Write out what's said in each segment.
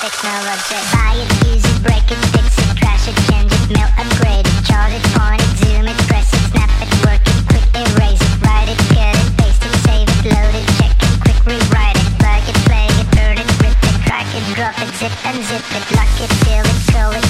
technology. Buy it, use it, break it, fix it, it, change it, upgrade it, it, point it, zoom it, press it, snap it, work it, quick erase it, write it, it, paste it, save it, load it, check it, quick rewrite it, plug it, play it, burn it, rip it, crack it, it, zip and zip it, lock it, fill it, throw it.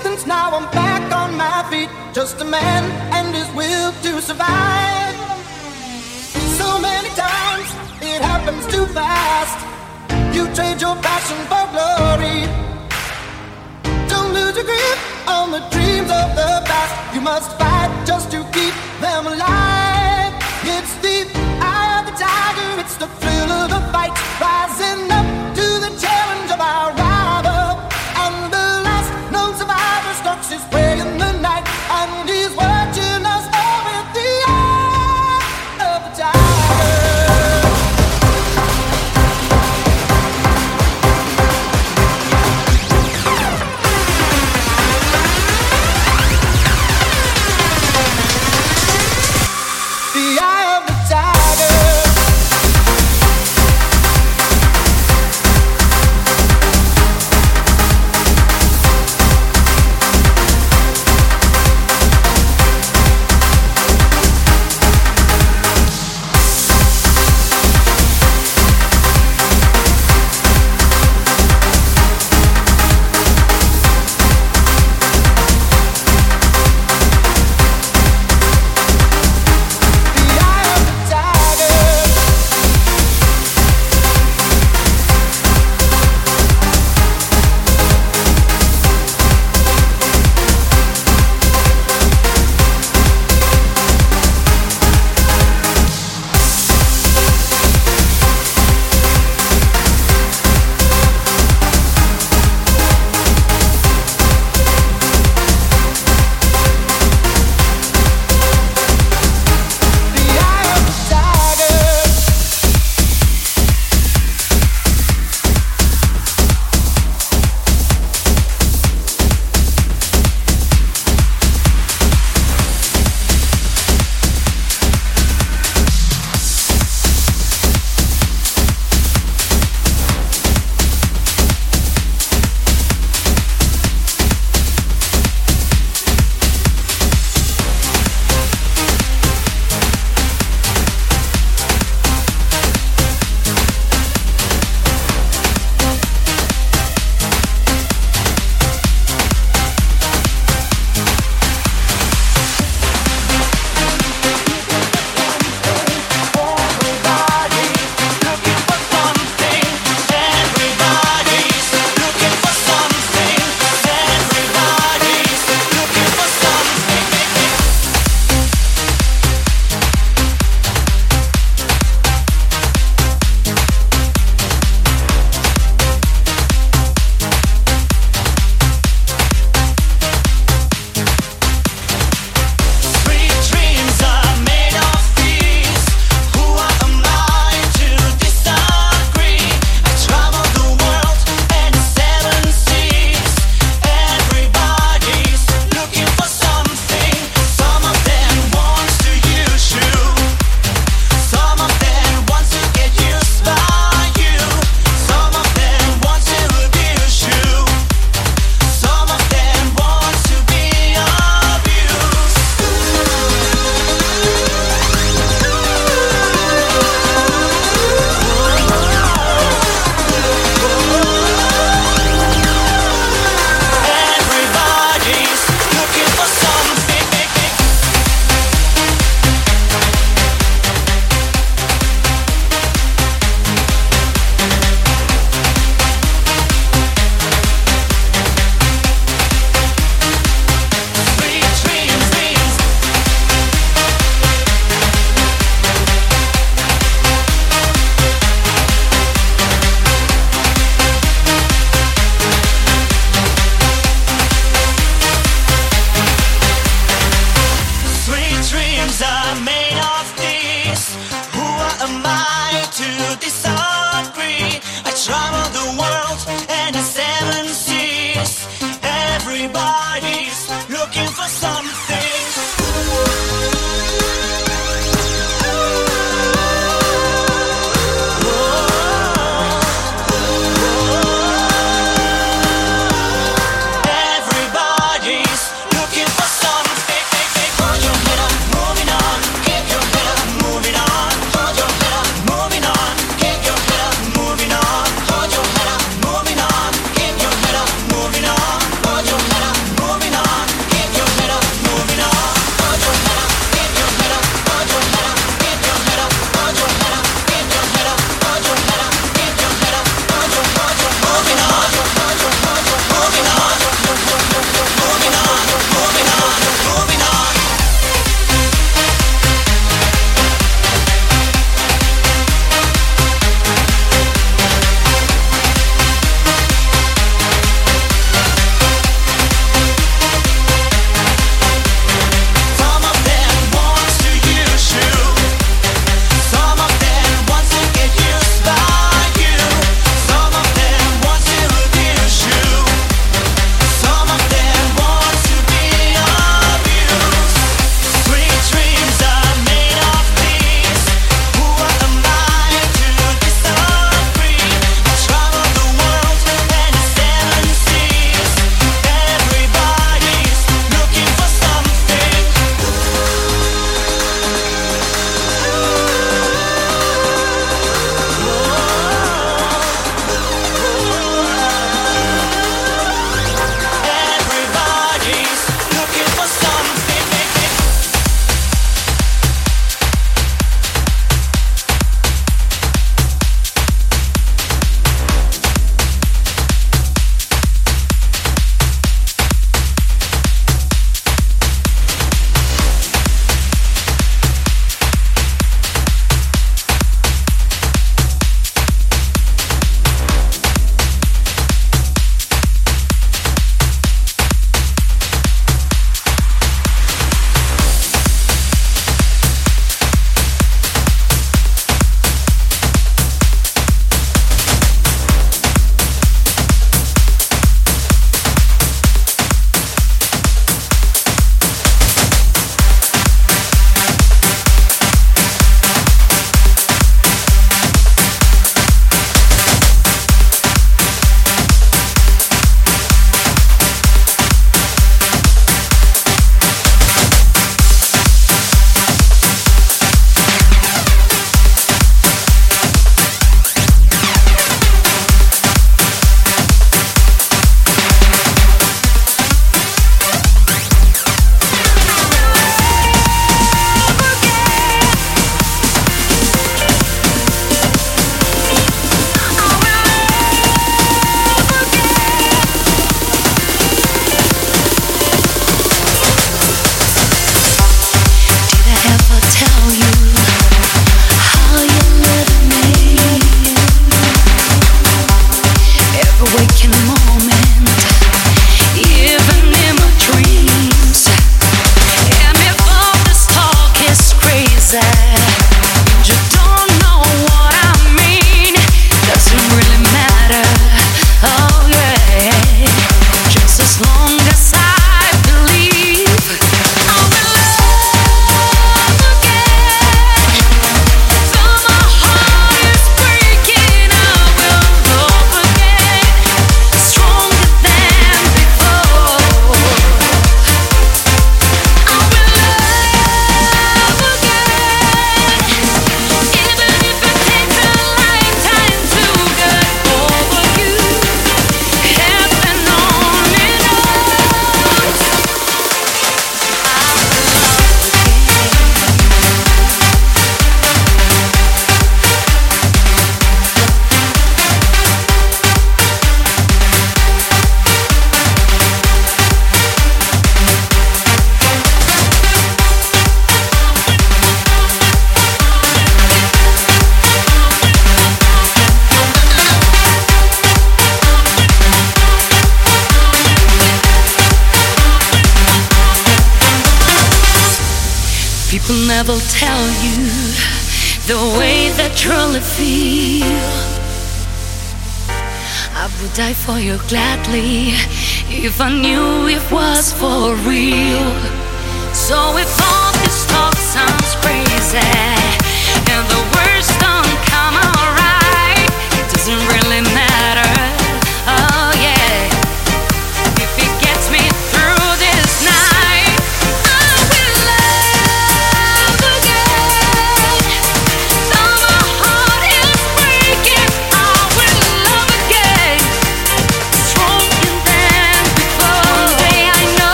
Distance, now I'm back on my feet. Just a man and his will to survive. So many times it happens too fast. You trade your passion for glory. Don't lose your grip on the dreams of the past. You must fight just to keep them alive. It's the eye of the tiger, it's the thrill of the fight. Rising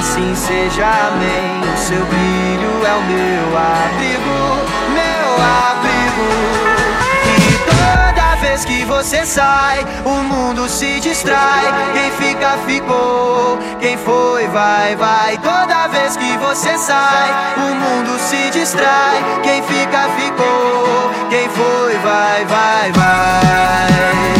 Assim seja, amém. O seu brilho é o meu abrigo, meu abrigo. E toda vez que você sai, o mundo se distrai. Quem fica, ficou. Quem foi, vai, vai. Toda vez que você sai, o mundo se distrai. Quem fica, ficou. Quem foi, vai, vai, vai.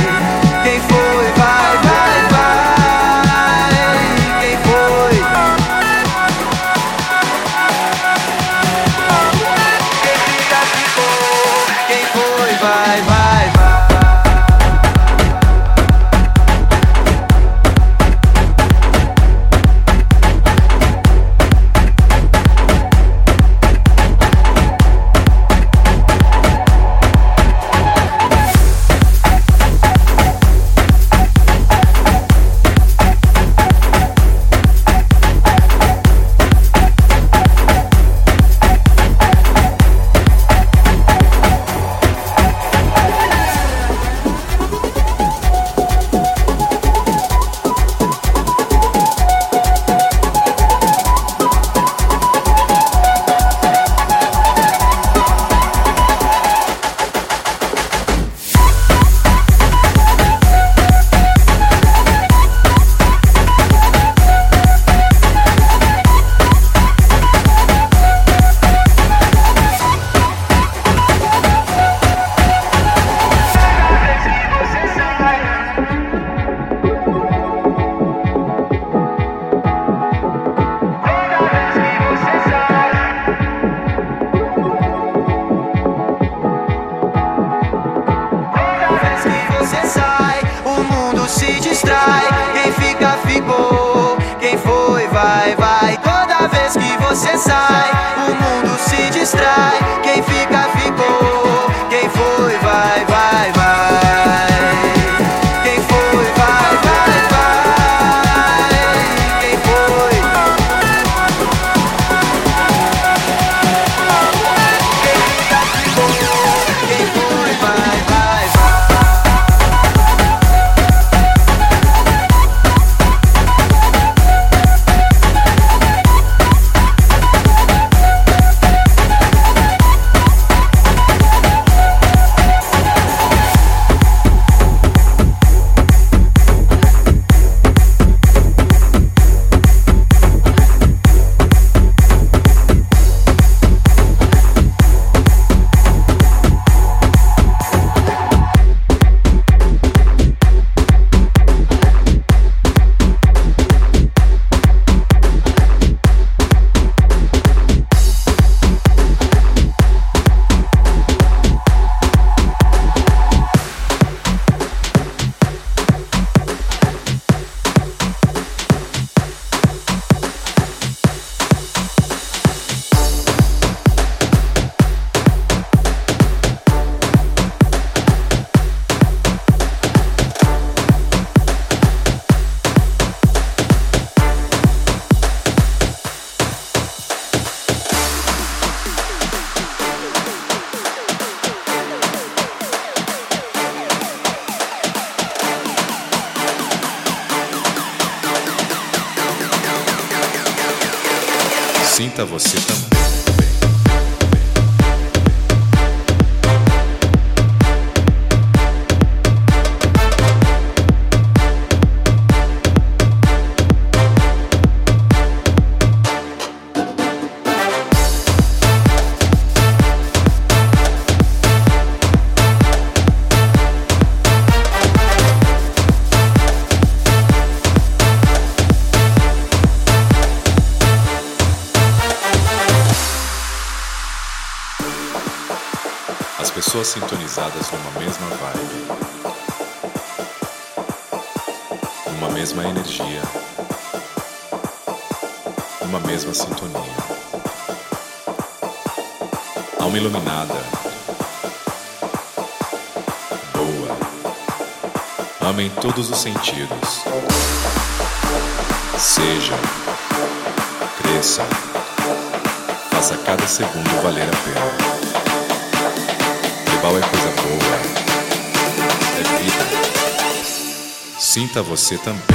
Você também.